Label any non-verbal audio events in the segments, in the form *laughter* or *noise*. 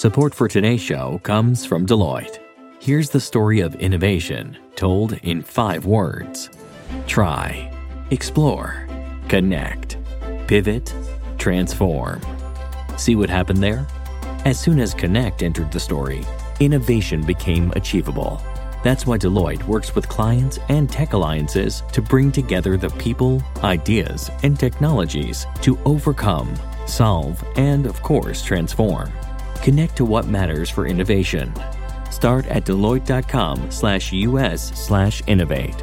Support for today's show comes from Deloitte. Here's the story of innovation told in five words try, explore, connect, pivot, transform. See what happened there? As soon as Connect entered the story, innovation became achievable. That's why Deloitte works with clients and tech alliances to bring together the people, ideas, and technologies to overcome, solve, and of course, transform. Connect to what matters for innovation. Start at Deloitte.com slash US slash innovate.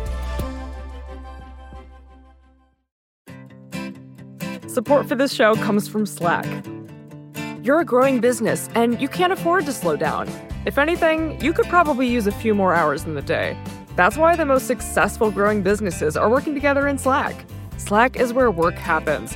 Support for this show comes from Slack. You're a growing business and you can't afford to slow down. If anything, you could probably use a few more hours in the day. That's why the most successful growing businesses are working together in Slack. Slack is where work happens,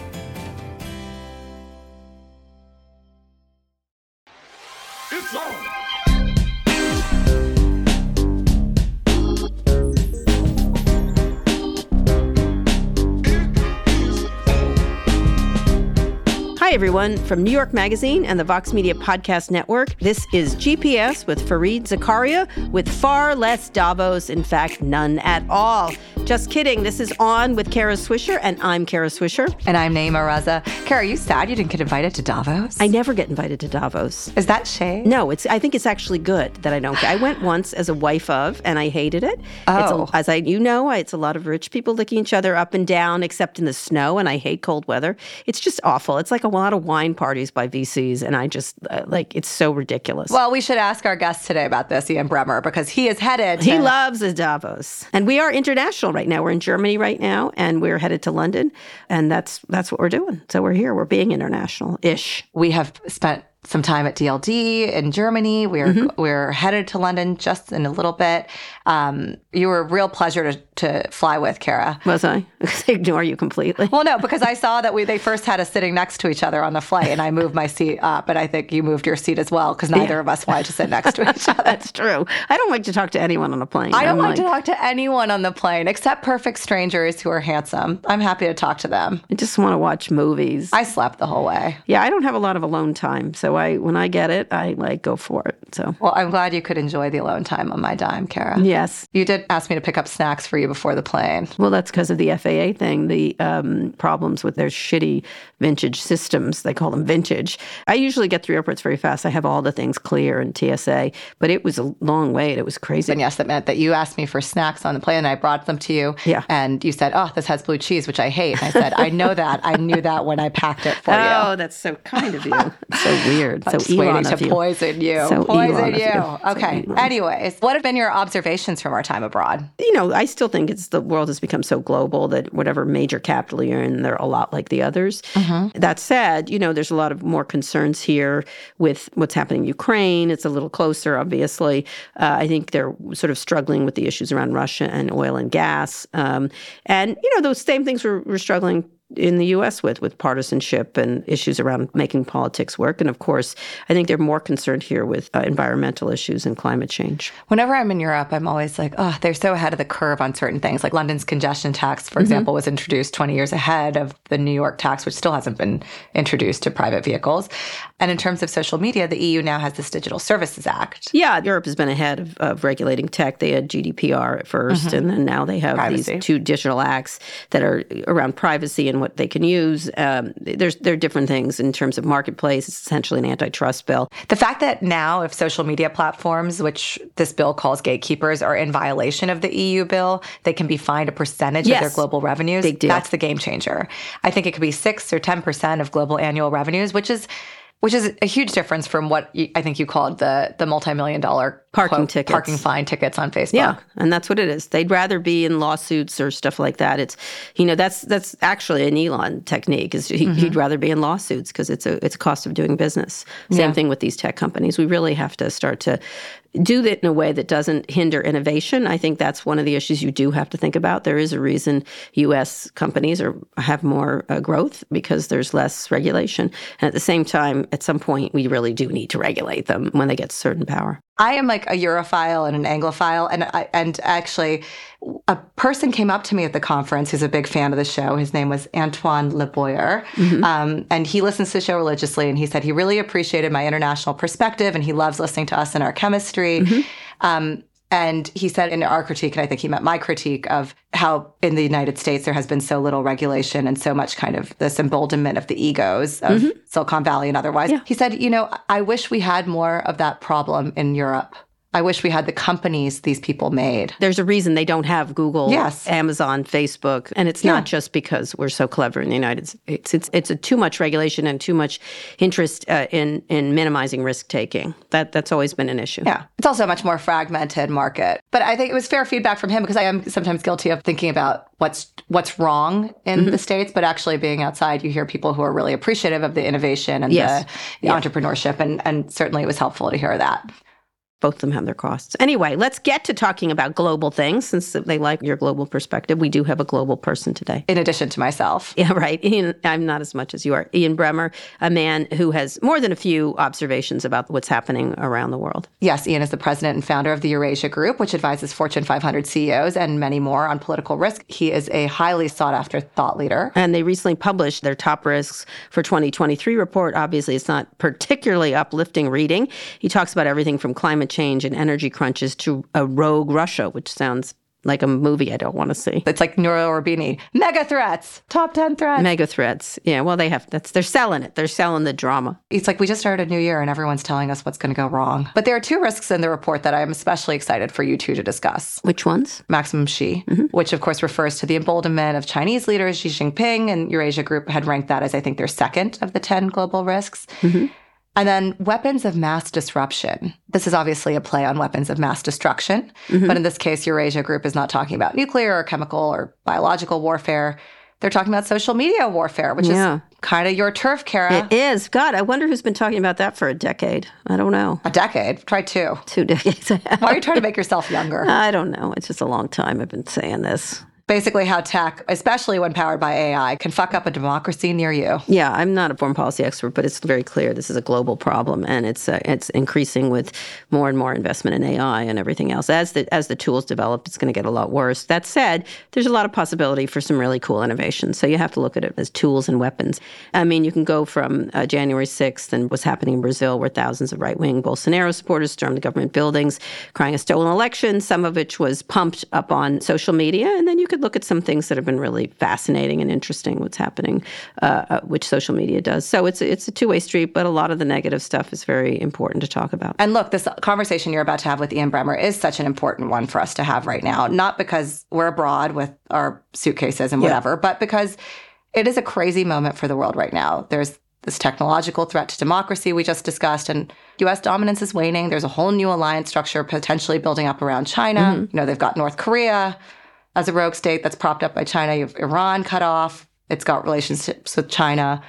Hi, everyone, from New York Magazine and the Vox Media Podcast Network. This is GPS with Fareed Zakaria with far less Davos, in fact, none at all. Just kidding. This is On with Kara Swisher, and I'm Kara Swisher. And I'm Nayeema Raza. Kara, are you sad you didn't get invited to Davos? I never get invited to Davos. Is that shade? No, it's. I think it's actually good that I don't. Get, I went once as a wife of, and I hated it. Oh. It's a, as I, you know, it's a lot of rich people licking each other up and down, except in the snow, and I hate cold weather. It's just awful. It's like a lot of wine parties by VCs, and I just uh, like it's so ridiculous. Well, we should ask our guest today about this, Ian Bremmer, because he is headed. He loves Davos, and we are international right now. We're in Germany right now, and we're headed to London, and that's that's what we're doing. So we're here. We're being international ish. We have spent some time at DLD in Germany. We're Mm-hmm. we're headed to London just in a little bit. Um, you were a real pleasure to, to fly with, Kara. Was I? *laughs* I ignore you completely. Well, no, because I saw that we they first had us sitting next to each other on the flight, and I moved my seat up, and I think you moved your seat as well because neither of us wanted to sit next to each *laughs* other. That's true. I don't like to talk to anyone on a plane. I don't I'm like to talk to anyone on the plane except perfect strangers who are handsome. I'm happy to talk to them. I just want to watch movies. I slept the whole way. yeah, I don't have a lot of alone time, so I when I get it, I like go for it. So Well, I'm glad you could enjoy the alone time on my dime, Kara. yes. You did ask me to pick up snacks for you before the plane. Well, that's because of the FAA thing, the um, problems with their shitty vintage systems. They call them vintage. I usually get through airports very fast. I have all the things clear and TSA, but it was a long wait. It was crazy. And yes, that meant that you asked me for snacks on the plane and I brought them to you. Yeah. And you said, Oh, this has blue cheese, which I hate. And I said, I know that. I knew that when I packed it for Oh, *laughs* you. Oh, that's so kind of you. *laughs* So weird. I'm so Elon to poison you. So poison you. you. Okay. Elon. Anyways, what have been your observations from our time abroad? you know, I still think it's the world has become so global that whatever major capital you're in, they're a lot like the others. That said, you know, there's a lot of more concerns here with what's happening in Ukraine. It's a little closer, obviously. Uh, I think they're sort of struggling with the issues around Russia and oil and gas. Um, and, you know, those same things we're, we're struggling in the US with, with partisanship and issues around making politics work. And of course, I think they're more concerned here with uh, environmental issues and climate change. Whenever I'm in Europe, I'm always like, oh, they're so ahead of the curve on certain things. Like London's congestion tax, for example, was introduced 20 years ahead of the New York tax, which still hasn't been introduced to private vehicles. And in terms of social media, the EU now has this Digital Services Act. Yeah, Europe has been ahead of, of regulating tech. They had GDPR at 1st and then now they have Privacy. these two digital acts that are around privacy and what they can use. Um, there's there are different things in terms of marketplace. It's essentially an antitrust bill. The fact that now, if social media platforms, which this bill calls gatekeepers, are in violation of the EU bill, they can be fined a percentage of their global revenues. Big deal. That's the game changer. I think it could be six or ten percent of global annual revenues, which is which is a huge difference from what I think you called the the multi million dollar Parking quote, tickets. parking fine tickets on Facebook. Yeah, and that's what it is. They'd rather be in lawsuits or stuff like that. It's, you know, that's that's actually an Elon technique. Is he, would rather be in lawsuits because it's a it's a cost of doing business. Same thing with these tech companies. We really have to start to do that in a way that doesn't hinder innovation. I think that's one of the issues you do have to think about. There is a reason U.S. companies are have more uh, growth because there's less regulation, and at the same time, at some point, we really do need to regulate them when they get certain power. I am like a Europhile and an Anglophile, and I, and actually, a person came up to me at the conference who's a big fan of the show. His name was Antoine Le Boyer, um, and he listens to the show religiously. And he said he really appreciated my international perspective, and he loves listening to us and our chemistry. Um, and he said in our critique, and I think he meant my critique of how in the United States there has been so little regulation and so much kind of this emboldenment of the egos of mm-hmm. Silicon Valley and otherwise. He said, you know, I wish we had more of that problem in Europe. I wish we had the companies these people made. There's a reason they don't have Google, Yes. Amazon, Facebook, and it's not just because we're so clever in the United States. It's it's a too much regulation and too much interest uh, in in minimizing risk taking. That that's always been an issue. Yeah. It's also a much more fragmented market. But I think it was fair feedback from him because I am sometimes guilty of thinking about what's what's wrong in the States, but actually being outside, you hear people who are really appreciative of the innovation and Yes. the, the entrepreneurship. And, and certainly it was helpful to hear that. Both of them have their costs. Anyway, let's get to talking about global things since they like your global perspective. We do have a global person today. In addition to myself. *laughs* Yeah, right. Ian, I'm not as much as you are. Ian Bremmer, a man who has more than a few observations about what's happening around the world. Yes, Ian is the president and founder of the Eurasia Group, which advises Fortune 500 CEOs and many more on political risk. He is a highly sought after thought leader. And they recently published their top risks for 2023 report. Obviously, it's not particularly uplifting reading. He talks about everything from climate change and energy crunches to a rogue Russia, which sounds like a movie I don't want to see. It's like Nouriel Roubini. Mega threats, top 10 threats. Mega threats. Yeah, well, they have that's they're selling it. They're selling the drama. It's like we just started a new year and everyone's telling us what's going to go wrong. But there are two risks in the report that I'm especially excited for you two to discuss. Which ones? Maximum Xi, mm-hmm. which of course refers to the emboldenment of Chinese leaders Xi Jinping, and Eurasia Group had ranked that as I think their second of the 10 global risks. Mm-hmm. And then weapons of mass disruption. This is obviously a play on weapons of mass destruction, mm-hmm. but in this case, Eurasia Group is not talking about nuclear or chemical or biological warfare. They're talking about social media warfare, which Yeah. is kind of your turf, Kara. It is. God, I wonder who's been talking about that for a decade. I don't know. a decade. Try two. Two decades. *laughs* Why are you trying to make yourself younger? I don't know. It's just a long time I've been saying this. Basically, how tech, especially when powered by AI, can fuck up a democracy near you. Yeah, I'm not a foreign policy expert, but it's very clear this is a global problem, and it's uh, it's increasing with more and more investment in AI and everything else. As the as the tools develop, it's going to get a lot worse. That said, there's a lot of possibility for some really cool innovations. So you have to look at it as tools and weapons. I mean, you can go from uh, January 6th and what's happening in Brazil, where thousands of right wing Bolsonaro supporters stormed the government buildings, crying a stolen election. Some of which was pumped up on social media, and then you could look at some things that have been really fascinating and interesting. What's happening, uh, uh, which social media does. So it's it's a two way street, but a lot of the negative stuff is very important to talk about. And look, this conversation you're about to have with Ian Bremmer is such an important one for us to have right now, not because we're abroad with our suitcases and whatever, but because it is a crazy moment for the world right now. There's this technological threat to democracy we just discussed, and US dominance is waning. There's a whole new alliance structure potentially building up around China. You know, they've got North Korea as a rogue state that's propped up by China. You have Iran cut off. It's got relationships with China.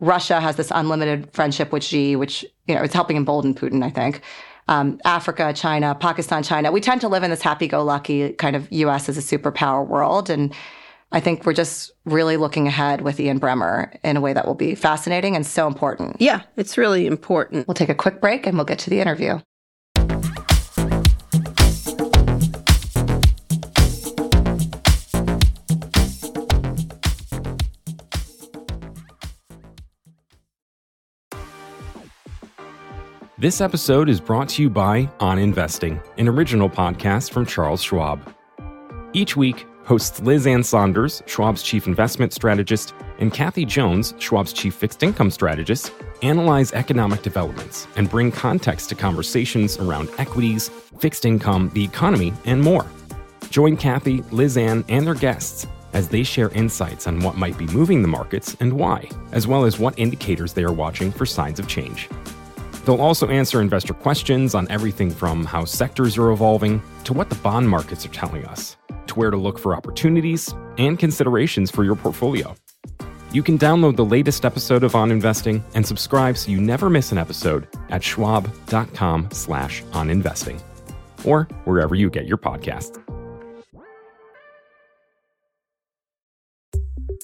Russia has this unlimited friendship with Xi, which you know is helping embolden Putin, I think. Um, Africa, China, Pakistan, China. We tend to live in this happy-go-lucky kind of U.S. as a superpower world, and I think we're just really looking ahead with Ian Bremmer in a way that will be fascinating and so important. Yeah, it's really important. We'll take a quick break and we'll get to the interview. This episode is brought to you by On Investing, an original podcast from Charles Schwab. Each week, hosts Liz Ann Saunders, Schwab's chief investment strategist, and Kathy Jones, Schwab's chief fixed income strategist, analyze economic developments and bring context to conversations around equities, fixed income, the economy, and more. Join Kathy, Liz Ann, and their guests as they share insights on what might be moving the markets and why, as well as what indicators they are watching for signs of change. They'll also answer investor questions on everything from how sectors are evolving to what the bond markets are telling us, to where to look for opportunities and considerations for your portfolio. You can download the latest episode of On Investing and subscribe so you never miss an episode at schwab.com slash oninvesting or wherever you get your podcasts.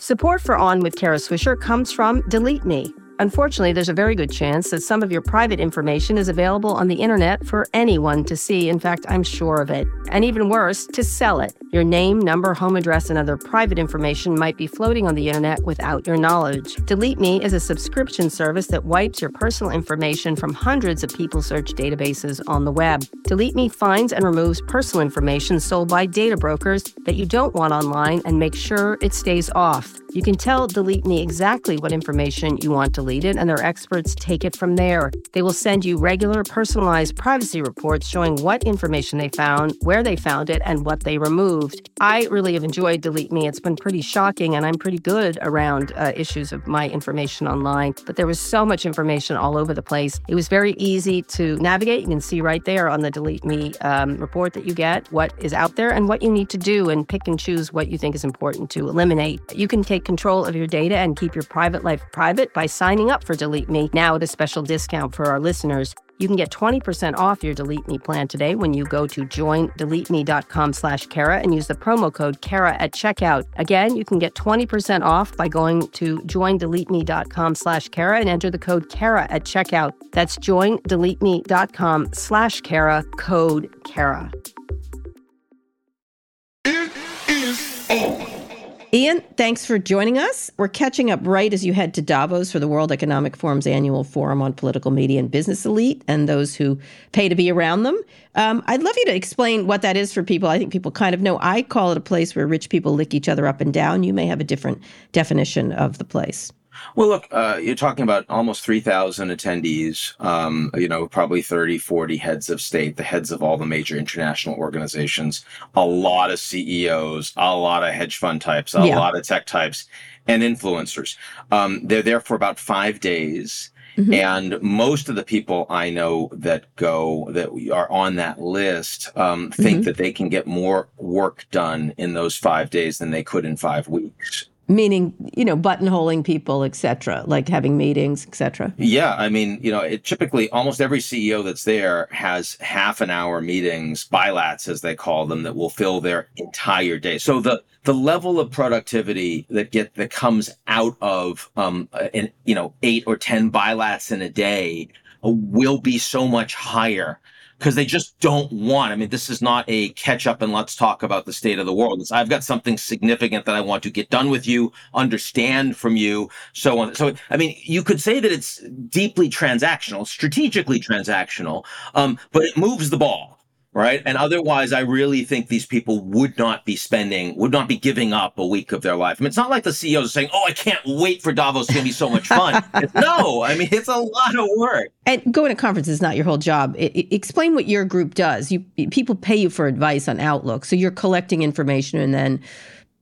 Support for On with Kara Swisher comes from Delete Me. Unfortunately, there's a very good chance that some of your private information is available on the internet for anyone to see. In fact, I'm sure of it. And even worse, to sell it. Your name, number, home address, and other private information might be floating on the internet without your knowledge. Delete Me is a subscription service that wipes your personal information from hundreds of people search databases on the web. Delete Me finds and removes personal information sold by data brokers that you don't want online and makes sure it stays off. You can tell Delete Me exactly what information you want deleted, and their experts take it from there. They will send you regular, personalized privacy reports showing what information they found, where they found it, and what they removed. I really have enjoyed Delete Me. It's been pretty shocking, and I'm pretty good around uh, issues of my information online. But there was so much information all over the place. It was very easy to navigate. You can see right there on the Delete Me um, report that you get what is out there and what you need to do, and pick and choose what you think is important to eliminate. You can take control of your data and keep your private life private by signing up for Delete Me now at a special discount for our listeners. You can get 20% off your Delete Me plan today when you go to joindeleteme.com slash Kara and use the promo code Kara at checkout. Again, you can get 20% off by going to joindeleteme.com slash Kara and enter the code Kara at checkout. That's joindeleteme.com slash Kara, code Kara. Ian, thanks for joining us. We're catching up right as you head to Davos for the World Economic Forum's annual forum on political media and business elite and those who pay to be around them. Um, I'd love you to explain what that is for people. I think people kind of know. I call it a place where rich people lick each other up and down. You may have a different definition of the place. Well, look, uh, you're talking about almost 3,000 attendees, um, you know, probably 30, 40 heads of state, the heads of all the major international organizations, a lot of CEOs, a lot of hedge fund types, a yeah. lot of tech types, and influencers. Um, they're there for about five days. Mm-hmm. And most of the people I know that go that are on that list um, think mm-hmm. that they can get more work done in those five days than they could in five weeks meaning you know buttonholing people etc like having meetings etc yeah i mean you know it typically almost every ceo that's there has half an hour meetings bilats as they call them that will fill their entire day. So the the level of productivity that get that comes out of um in you know eight or ten bilats in a day uh, will be so much higher because they just don't want. I mean, this is not a catch up and let's talk about the state of the world. It's, I've got something significant that I want to get done with you, understand from you, so on. So, I mean, you could say that it's deeply transactional, strategically transactional, um, but it moves the ball right? And otherwise, I really think these people would not be spending, would not be giving up a week of their life. I mean, it's not like the CEOs are saying, "Oh, I can't wait for Davos; it's going to be so much fun." *laughs* no, I mean, it's a lot of work. And going to conferences is not your whole job. It, it, explain what your group does. You people pay you for advice on Outlook, so you're collecting information and then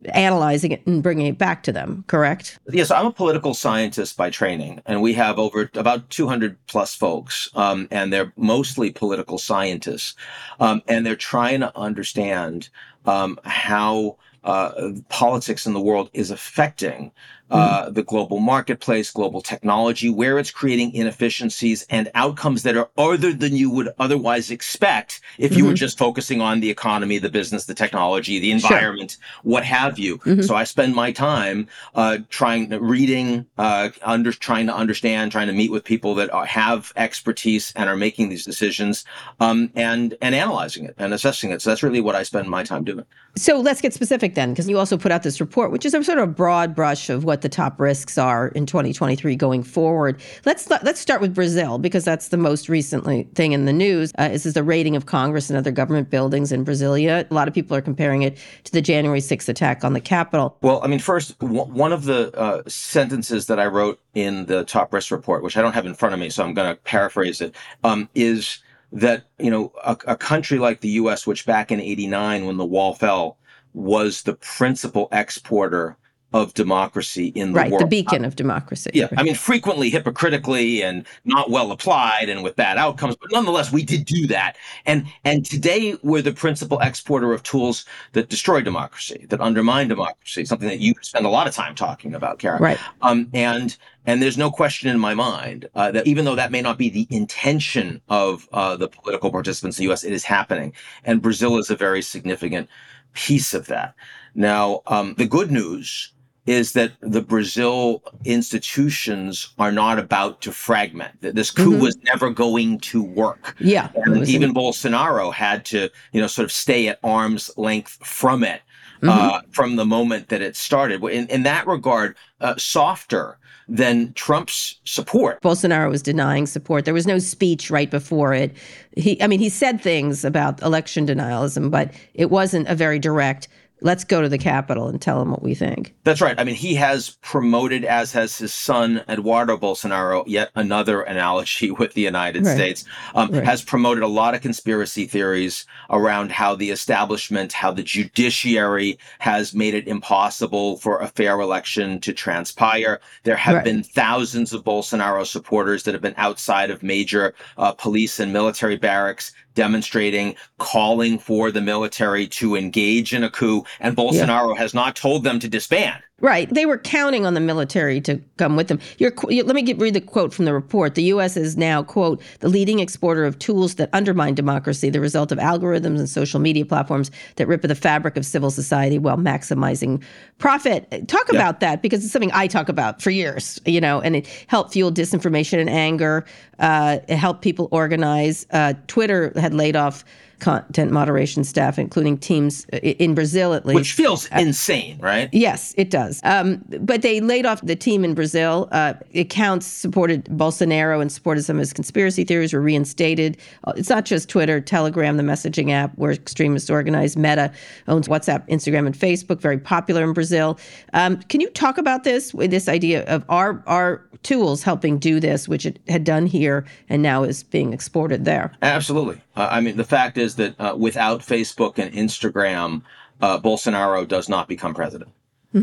analyzing it and bringing it back to them, correct? Yes, I'm a political scientist by training, and we have over about 200 plus folks, um, and they're mostly political scientists, um, and they're trying to understand um, how uh, politics in the world is affecting uh, mm-hmm. the global marketplace, global technology, where it's creating inefficiencies and outcomes that are other than you would otherwise expect if you mm-hmm. were just focusing on the economy, the business, the technology, the environment, sure. what have you. Mm-hmm. So I spend my time uh, trying, reading, uh, under, trying to understand, trying to meet with people that are, have expertise and are making these decisions, um, and and analyzing it and assessing it. So that's really what I spend my time doing. So let's get specific then, because you also put out this report, which is a sort of broad brush of what the top risks are in 2023 going forward. Let's let's start with Brazil because that's the most recently thing in the news. Uh, this is the raiding of Congress and other government buildings in Brasilia. A lot of people are comparing it to the January 6th attack on the Capitol. Well, I mean, first, w- one of the uh, sentences that I wrote in the top risk report, which I don't have in front of me, so I'm going to paraphrase it, um, is that you know a, a country like the U.S., which back in '89 when the wall fell was the principal exporter of democracy in the right, world. the beacon of democracy. Yeah, I mean, frequently hypocritically and not well applied and with bad outcomes, but nonetheless, we did do that. And and today we're the principal exporter of tools that destroy democracy, that undermine democracy. Something that you spend a lot of time talking about, Kara. Right. Um, and and there's no question in my mind uh, that even though that may not be the intention of uh, the political participants in the U.S., it is happening, and Brazil is a very significant piece of that. Now, um, the good news is that the Brazil institutions are not about to fragment. That this coup Mhm. was never going to work. Yeah. And even in- Bolsonaro had to, you know, sort of stay at arm's length from it Mhm. uh, from the moment that it started. In, in that regard, uh, softer than Trump's support. Bolsonaro was denying support. There was no speech right before it. He, I mean, he said things about election denialism, but it wasn't a very direct. Let's go to the Capitol and tell them what we think. That's right. I mean, he has promoted, as has his son Eduardo Bolsonaro, yet another analogy *laughs* with the United Right. States, um, Right. has promoted a lot of conspiracy theories around how the establishment, how the judiciary has made it impossible for a fair election to transpire. There have Right. been thousands of Bolsonaro supporters that have been outside of major uh, police and military barracks demonstrating, calling for the military to engage in a coup, and Bolsonaro has not told them to disband. Right. They were counting on the military to come with them. Your, qu- you- let me get, read the quote from the report. The U.S. is now, quote, the leading exporter of tools that undermine democracy, the result of algorithms and social media platforms that rip at the fabric of civil society while maximizing profit. Talk about that because it's something I talk about for years, you know, and it helped fuel disinformation and anger. Uh, it helped people organize. Uh, Twitter had laid off content moderation staff, including teams in Brazil, at least. Which feels insane, right? Yes, it does. Um, but they laid off the team in Brazil. Uh, accounts supported Bolsonaro and supported some of his conspiracy theories were reinstated. Uh, It's not just Twitter, Telegram, the messaging app where extremists organize. Meta owns WhatsApp, Instagram, and Facebook, very popular in Brazil. Um, can you talk about this, with this idea of our our tools helping do this, which it had done here and now is being exported there? Absolutely. Uh, I mean, the fact is that uh, without Facebook and Instagram, uh, Bolsonaro does not become president.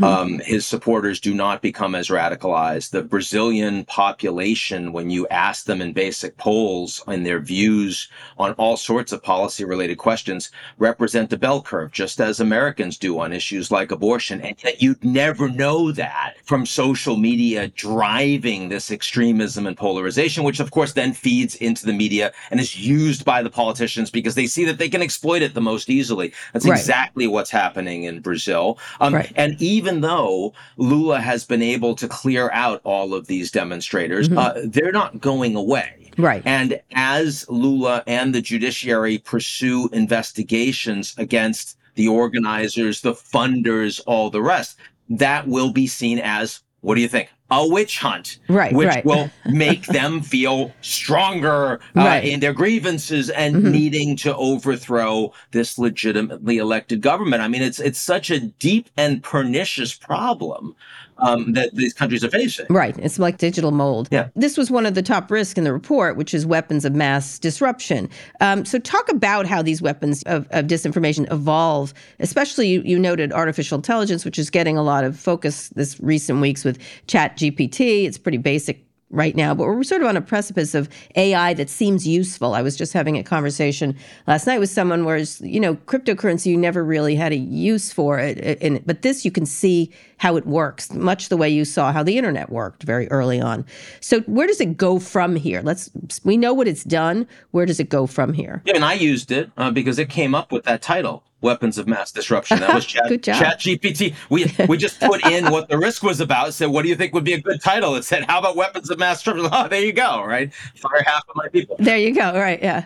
Um, his supporters do not become as radicalized. The Brazilian population, when you ask them in basic polls and their views on all sorts of policy related questions, represent a bell curve, just as Americans do on issues like abortion. And yet you'd never know that from social media driving this extremism and polarization, which of course then feeds into the media and is used by the politicians because they see that they can exploit it the most easily. That's Right. exactly what's happening in Brazil. Um, Right. And even though Lula has been able to clear out all of these demonstrators, uh, they're not going away. Right. And as Lula and the judiciary pursue investigations against the organizers, the funders, all the rest, that will be seen as what do you think? A witch hunt, Right, Which right. will *laughs* make them feel stronger uh, Right. in their grievances and Mhm. needing to overthrow this legitimately elected government. I mean, it's it's such a deep and pernicious problem um, that these countries are facing. Right. It's like digital mold. Yeah. This was one of the top risks in the report, which is weapons of mass disruption. Um, so, talk about how these weapons of, of disinformation evolve, especially you, you noted artificial intelligence, which is getting a lot of focus this recent weeks with Chat GPT. It's pretty basic right now, but we're sort of on a precipice of AI that seems useful. I was just having a conversation last night with someone where, you know, cryptocurrency, you never really had a use for it. But this, you can see how it works, much the way you saw how the internet worked very early on. So where does it go from here? Let's, we know what it's done. Where does it go from here? Yeah, and I used it uh, because it came up with that title, "Weapons of Mass Disruption." That was *laughs* Chat. Chat GPT. We we just put in what the risk was about. Said, "What do you think would be a good title?" It said, "How about weapons of mass destruction?" Oh, *laughs* there you go. Right, fire half of my people. There you go. Right. Yeah.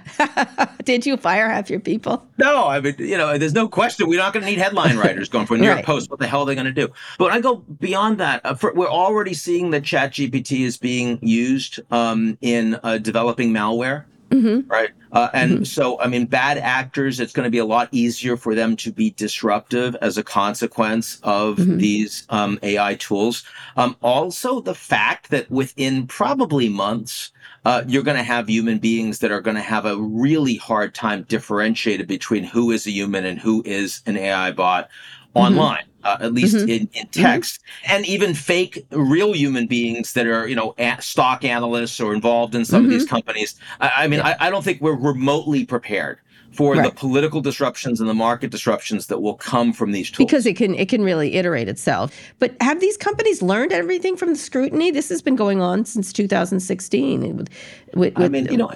*laughs* Did you fire half your people? No, I mean, you know, there's no question. We're not going to need headline writers going for New York Right. Post. What the hell are they going to do? But I go beyond that, uh, for, we're already seeing that Chat GPT is being used um, in uh, developing malware. Mm-hmm. Right. Uh, and so, I mean, bad actors, it's going to be a lot easier for them to be disruptive as a consequence of Mhm. these um, AI tools. Um, also, the fact that within probably months, uh, you're going to have human beings that are going to have a really hard time differentiated between who is a human and who is an AI bot online. Uh, at least mm-hmm. in, in, text, mm-hmm. and even fake real human beings that are, you know, stock analysts or involved in some mm-hmm. of these mm-hmm. companies. I, I mean, yeah. I, I, don't think we're remotely prepared for right. the political disruptions and the market disruptions that will come from these tools. Because it can it can really iterate itself. But have these companies learned everything from the scrutiny? This has been going on since 2016. With, with, I mean, you know,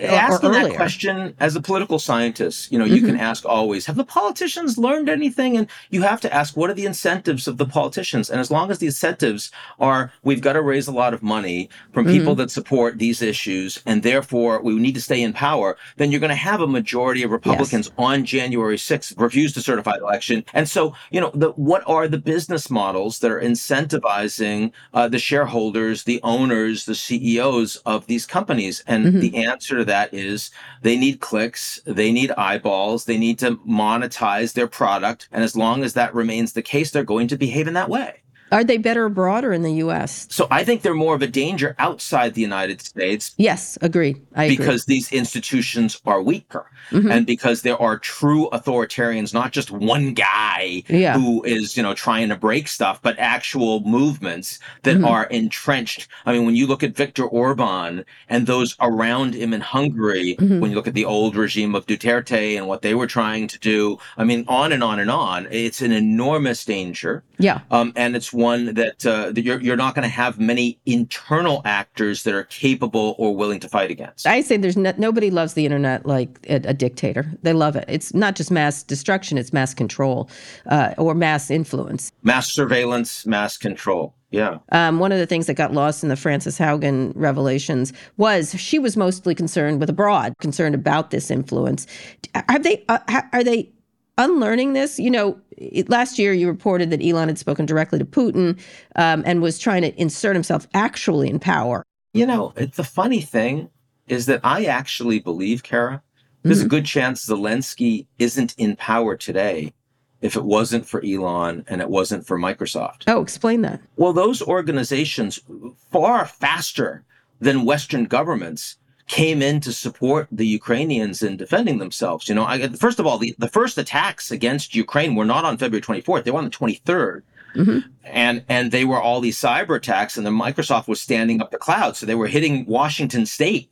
asking that question as a political scientist, you know, you mm-hmm. can ask always, have the politicians learned anything? And you have to ask, what are the incentives of the politicians? And as long as the incentives are, we've got to raise a lot of money from people mm-hmm. that support these issues, and therefore we need to stay in power, then you're going to have a majority majority of Republicans yes. on January 6th refuse to certify the election. And so, you know, the, what are the business models that are incentivizing uh, the shareholders, the owners, the CEOs of these companies? And mm-hmm. the answer to that is they need clicks, they need eyeballs, they need to monetize their product. And as long as that remains the case, they're going to behave in that way. Are they better abroad or in the U.S.? So I think they're more of a danger outside the United States. Yes, agreed. I because agree. these institutions are weaker, mm-hmm. and because there are true authoritarians, not just one guy yeah. who is you know trying to break stuff, but actual movements that mm-hmm. are entrenched. I mean, when you look at Viktor Orban and those around him in Hungary, mm-hmm. when you look at the old regime of Duterte and what they were trying to do, I mean, on and on and on. It's an enormous danger. Yeah. Um, and it's one that, uh, that you're, you're not going to have many internal actors that are capable or willing to fight against. I say there's no, nobody loves the internet like a, a, dictator. They love it. It's not just mass destruction, it's mass control uh, or mass influence. Mass surveillance, mass control. Yeah. Um, one of the things that got lost in the Frances Haugen revelations was she was mostly concerned with abroad, concerned about this influence. Have they? Uh, are they unlearning this? You know, it, last year you reported that Elon had spoken directly to Putin um, and was trying to insert himself actually in power. You know, the funny thing is that I actually believe, Kara, there's mm-hmm. a good chance Zelensky isn't in power today if it wasn't for Elon and it wasn't for Microsoft. Oh, explain that. Well, those organizations far faster than Western governments came in to support the Ukrainians in defending themselves. You know, I, first of all, the, the first attacks against Ukraine were not on February 24th; they were on the 23rd. Mm-hmm. And and they were all these cyber attacks, and then Microsoft was standing up the cloud, so they were hitting Washington State.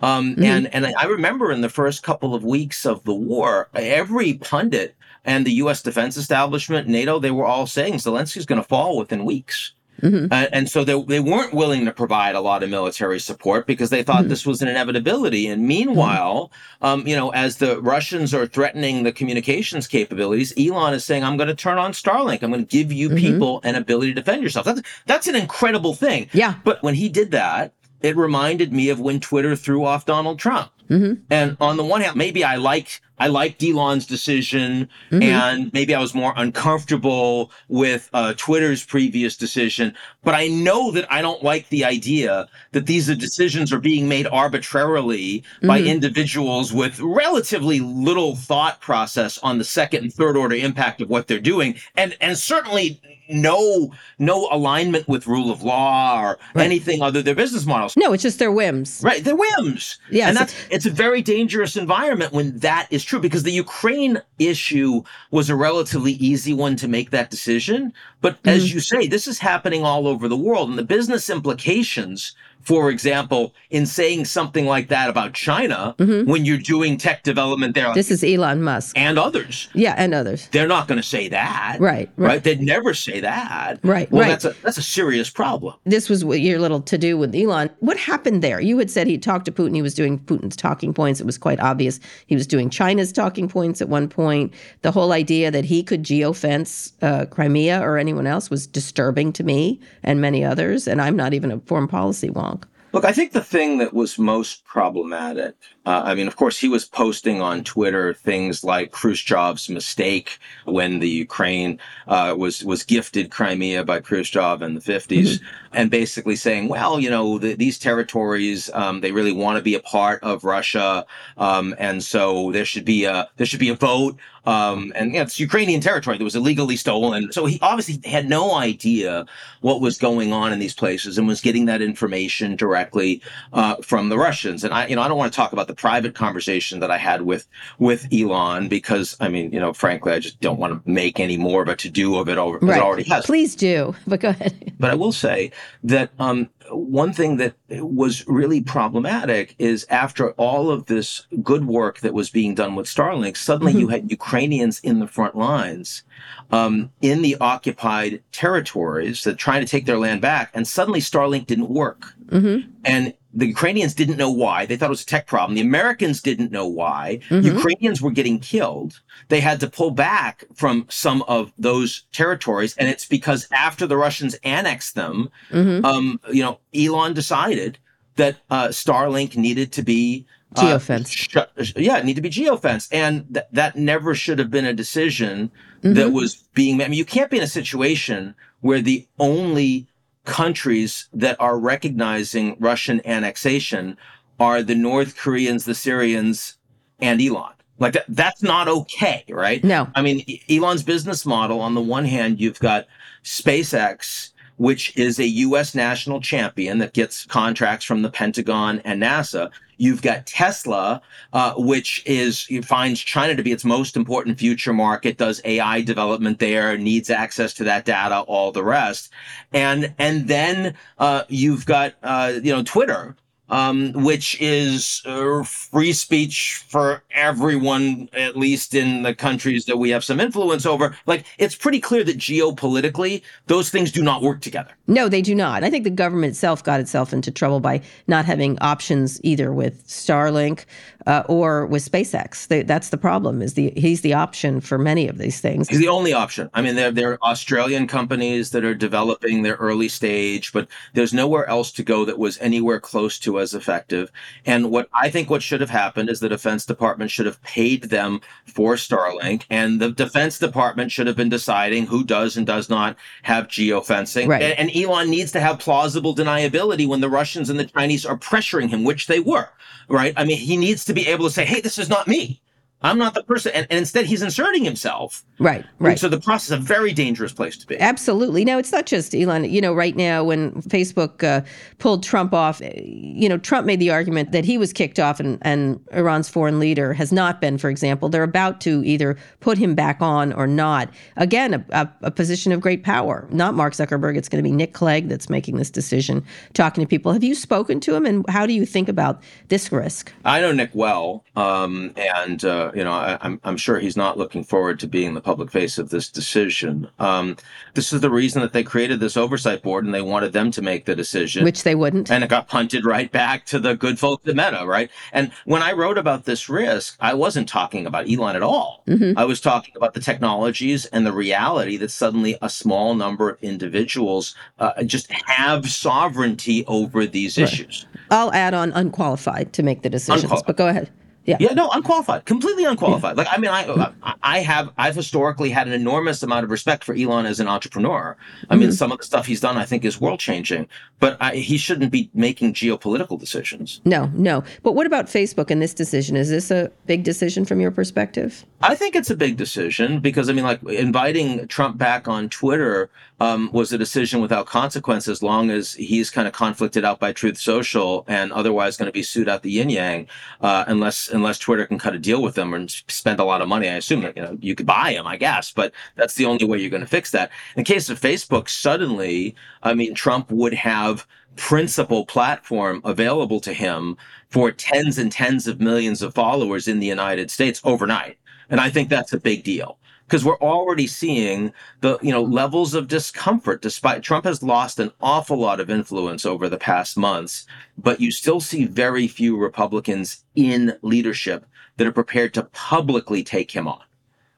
Um, mm-hmm. And and I remember in the first couple of weeks of the war, every pundit and the U.S. defense establishment, NATO, they were all saying Zelensky's going to fall within weeks. Mm-hmm. Uh, and so they, they weren't willing to provide a lot of military support because they thought mm-hmm. this was an inevitability. And meanwhile, mm-hmm. um, you know, as the Russians are threatening the communications capabilities, Elon is saying, I'm going to turn on Starlink. I'm going to give you mm-hmm. people an ability to defend yourself. That's, that's an incredible thing. Yeah. But when he did that, it reminded me of when Twitter threw off Donald Trump. Mm-hmm. And on the one hand, maybe I like I liked Elon's decision, mm-hmm. and maybe I was more uncomfortable with uh, Twitter's previous decision. But I know that I don't like the idea that these decisions are being made arbitrarily mm-hmm. by individuals with relatively little thought process on the second and third order impact of what they're doing, and and certainly no no alignment with rule of law or right. anything other than their business models. No, it's just their whims. Right, their whims. Yeah, and that's it's a very dangerous environment when that is true because the Ukraine issue was a relatively easy one to make that decision. But mm-hmm. as you say, this is happening all over the world, and the business implications for example, in saying something like that about China mm-hmm. when you're doing tech development there. This is Elon Musk. And others. Yeah, and others. They're not going to say that. Right, right. Right. They'd never say that. Right. Well, right. that's a that's a serious problem. This was your little to do with Elon. What happened there? You had said he talked to Putin. He was doing Putin's talking points. It was quite obvious. He was doing China's talking points at one point. The whole idea that he could geofence uh, Crimea or anyone else was disturbing to me and many others. And I'm not even a foreign policy wonk. Look, I think the thing that was most problematic, uh, I mean, of course, he was posting on Twitter things like Khrushchev's mistake when the Ukraine uh, was was gifted Crimea by Khrushchev in the 50s, mm-hmm. and basically saying, well, you know, the, these territories, um, they really want to be a part of Russia, um, and so there should be a there should be a vote Um, and know, it's Ukrainian territory that was illegally stolen. So he obviously had no idea what was going on in these places and was getting that information directly uh, from the Russians. And I, you know, I don't want to talk about the private conversation that I had with with Elon because I mean, you know, frankly, I just don't want to make any more of a to do of it over right. it already has. Please do, but go ahead. But I will say that um, one thing that was really problematic is after all of this good work that was being done with Starlink, suddenly mm-hmm. you had Ukrainians in the front lines um, in the occupied territories that trying to take their land back, and suddenly Starlink didn't work. Mm-hmm. And the Ukrainians didn't know why. They thought it was a tech problem. The Americans didn't know why. Mm-hmm. Ukrainians were getting killed. They had to pull back from some of those territories. And it's because after the Russians annexed them, mm-hmm. um, you know, Elon decided that uh, Starlink needed to be uh, geofence. Sh- yeah, it needed to be geofence. And th- that never should have been a decision mm-hmm. that was being made. I mean, you can't be in a situation where the only countries that are recognizing Russian annexation are the North Koreans, the Syrians, and Elon. Like that, that's not okay, right? No. I mean, Elon's business model, on the one hand, you've got SpaceX, which is a U.S. national champion that gets contracts from the Pentagon and NASA. You've got Tesla, uh, which is finds China to be its most important future market, does AI development there, needs access to that data, all the rest, and and then uh, you've got uh, you know Twitter, um, which is uh, free speech for everyone, at least in the countries that we have some influence over. Like, it's pretty clear that geopolitically, those things do not work together. No, they do not. I think the government itself got itself into trouble by not having options either with Starlink uh, or with SpaceX. They, that's the problem. Is the he's the option for many of these things. He's the only option. I mean, there there are Australian companies that are developing their early stage, but there's nowhere else to go that was anywhere close to as effective. And what I think what should have happened is the Defense Department should have paid them for Starlink, and the Defense Department should have been deciding who does and does not have geofencing. Right. And, and Elon needs to have plausible deniability when the Russians and the Chinese are pressuring him, which they were. Right. I mean, he needs to be able to say, "Hey, this is not me." I'm not the person. And, and, instead, he's inserting himself. Right, right. And so the process is a very dangerous place to be. Absolutely. Now, it's not just Elon. You know, right now, when Facebook uh, pulled Trump off, eh, you know, Trump made the argument that he was kicked off and, and Iran's foreign leader has not been, for example. They're about to either put him back on or not. Again, a, a, a position of great power. Not Mark Zuckerberg. It's going to be Nick Clegg that's making this decision, talking to people. Have you spoken to him? And how do you think about this risk? I know Nick well. Um, and, uh, you know, I, am I'm, I'm sure he's not looking forward to being the public face of this decision. Um, this is the reason that they created this oversight board, and they wanted them to make the decision, which they wouldn't, and it got punted right back to the good folks at Meta, right? And when I wrote about this risk, I wasn't talking about Elon at all. Mm-hmm. I was talking about the technologies and the reality that suddenly a small number of individuals uh, just have sovereignty over these right. issues. I'll add on unqualified to make the decisions, unqualified. but go ahead. Yeah. Yeah. No, unqualified. Completely unqualified. Yeah. Like, I mean, I, I have, I've historically had an enormous amount of respect for Elon as an entrepreneur. I mm-hmm. mean, some of the stuff he's done, I think, is world changing. But I, he shouldn't be making geopolitical decisions. No, no. But what about Facebook and this decision? Is this a big decision from your perspective? I think it's a big decision because I mean, like inviting Trump back on Twitter um, was a decision without consequence as long as he's kind of conflicted out by Truth Social and otherwise going to be sued out the yin yang, uh, unless unless Twitter can cut a deal with them and spend a lot of money. I assume that you know you could buy them, I guess, but that's the only way you're going to fix that. In the case of Facebook, suddenly, I mean, Trump would have principal platform available to him for tens and tens of millions of followers in the United States overnight. And I think that's a big deal because we're already seeing the you know levels of discomfort despite Trump has lost an awful lot of influence over the past months but you still see very few Republicans in leadership that are prepared to publicly take him on.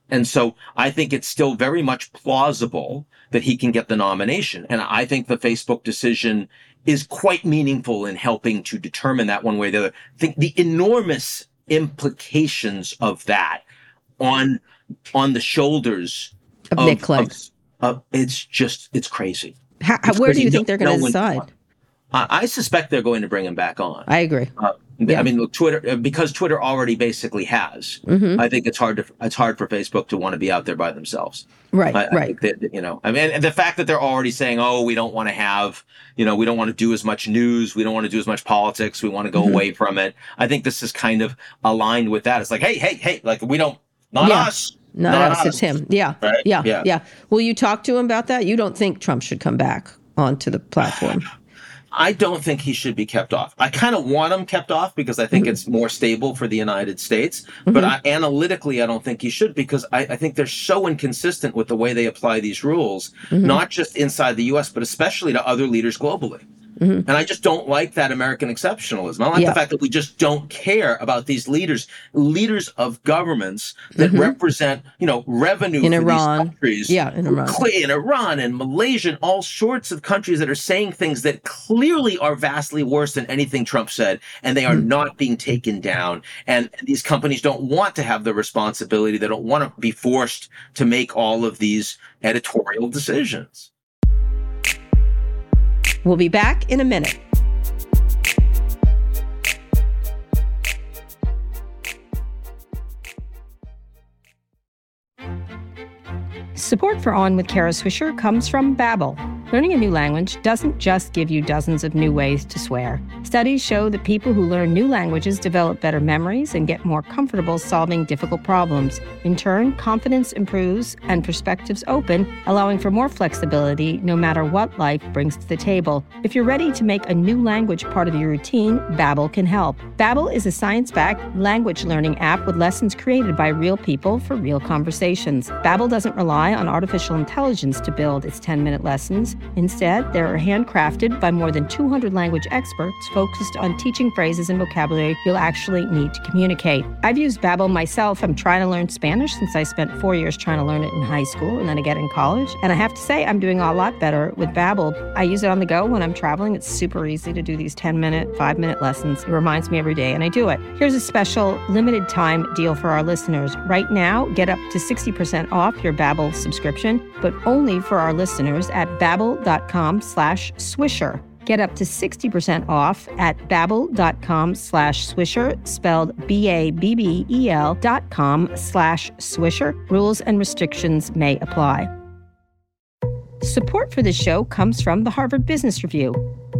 And so I think it's still very much plausible that he can get the nomination. And I think the Facebook decision is quite meaningful in helping to determine that one way or the other. I think the enormous implications of that on on the shoulders of, of Nick Clegg. Of, it's just it's crazy. How, it's where crazy. do you think they're going to no decide? I, I, suspect they're going to bring him back on. I agree. Uh, Yeah. I mean, look, Twitter uh, because Twitter already basically has. Mhm. I think it's hard to it's hard for Facebook to want to be out there by themselves. Right, I, I right. think that, you know, I mean, the fact that they're already saying, "Oh, we don't want to have, you know, we don't want to do as much news, we don't want to do as much politics, we want to go Mhm. away from it." I think this is kind of aligned with that. It's like, hey, hey, hey, like we don't, not Yeah. us, Not, not us, us. it's him. Yeah, Right? yeah, Yeah. yeah. Will you talk to him about that? You don't think Trump should come back onto the platform? I don't think he should be kept off. I kind of want him kept off because I think Mm-hmm. it's more stable for the United States. But I, analytically, I don't think he should because I, I think they're so inconsistent with the way they apply these rules, Mm-hmm. not just inside the U.S., but especially to other leaders globally. And I just don't like that American exceptionalism. I like Mm-hmm. Yeah. the fact that we just don't care about these leaders, leaders of governments that represent, you know, revenue Mm-hmm. In Iran. these countries. Yeah, in Iran. In Iran and Malaysia and all sorts of countries that are saying things that clearly are vastly worse than anything Trump said, and they are not being taken down. And these companies don't want to have the responsibility. They don't want to be forced to make all of these editorial decisions. We'll be back in a minute. Support for On with Kara Swisher comes from Babbel. Learning a new language doesn't just give you dozens of new ways to swear. Studies show that people who learn new languages develop better memories and get more comfortable solving difficult problems. In turn, confidence improves and perspectives open, allowing for more flexibility no matter what life brings to the table. If you're ready to make a new language part of your routine, Babbel can help. Babbel is a science-backed language learning app with lessons created by real people for real conversations. Babbel doesn't rely on artificial intelligence to build its 10-minute lessons. Instead, they are handcrafted by more than 200 language experts focused on teaching phrases and vocabulary you'll actually need to communicate. I've used Babbel myself. I'm trying to learn Spanish since I spent 4 years trying to learn it in high school and then again in college, and I have to say I'm doing a lot better with Babbel. I use it on the go when I'm traveling. It's super easy to do these 10-minute, 5-minute lessons. It reminds me every day and I do it. Here's a special limited time deal for our listeners. Right now, get up to 60% off your Babbel subscription, but only for our listeners at babbel.com slash swisher. Get up to 60% off at babbel.com slash swisher, spelled B-A-B-B-E-L dot com slash swisher. Rules and restrictions may apply. Support for this show comes from the Harvard Business Review.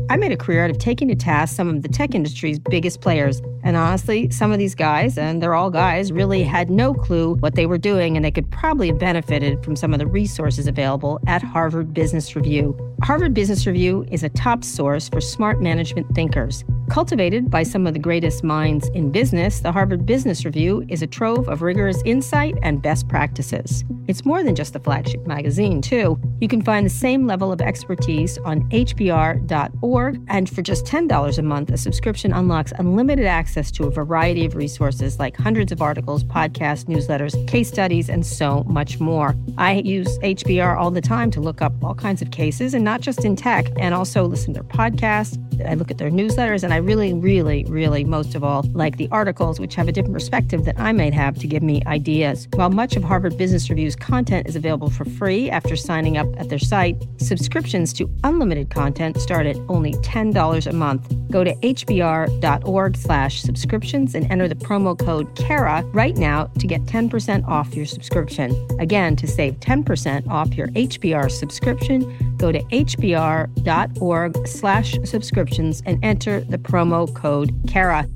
I made a career out of taking to task some of the tech industry's biggest players. And honestly, some of these guys, and they're all guys, really had no clue what they were doing, and they could probably have benefited from some of the resources available at Harvard Business Review. Harvard Business Review is a top source for smart management thinkers. Cultivated by some of the greatest minds in business, the Harvard Business Review is a trove of rigorous insight and best practices. It's more than just a flagship magazine, too. You can find the same level of expertise on hbr.org, and for just $10 a month, a subscription unlocks unlimited access to a variety of resources like hundreds of articles, podcasts, newsletters, case studies, and so much more. I use HBR all the time to look up all kinds of cases, and not just in tech, and also listen to their podcasts. I look at their newsletters, and I really, really, really, most of all, like the articles, which have a different perspective that I might have to give me ideas. While much of Harvard Business Review's content is available for free after signing up at their site, subscriptions to unlimited content start at only $10 a month. Go to hbr.org slash subscriptions and enter the promo code KARA right now to get 10% off your subscription. Again, to save 10% off your HBR subscription, go to hbr.org slash subscriptions and enter the promo code KARA.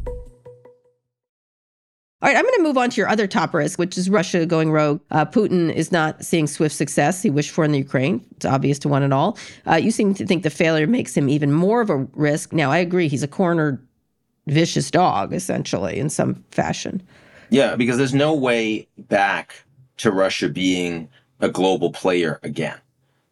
All right, I'm going to move on to your other top risk, which is Russia going rogue. Uh, Putin is not seeing swift success he wished for in the Ukraine. It's obvious to one and all. Uh, you seem to think the failure makes him even more of a risk. Now, I agree. He's a cornered, vicious dog, essentially, in some fashion. Yeah, because there's no way back to Russia being a global player again.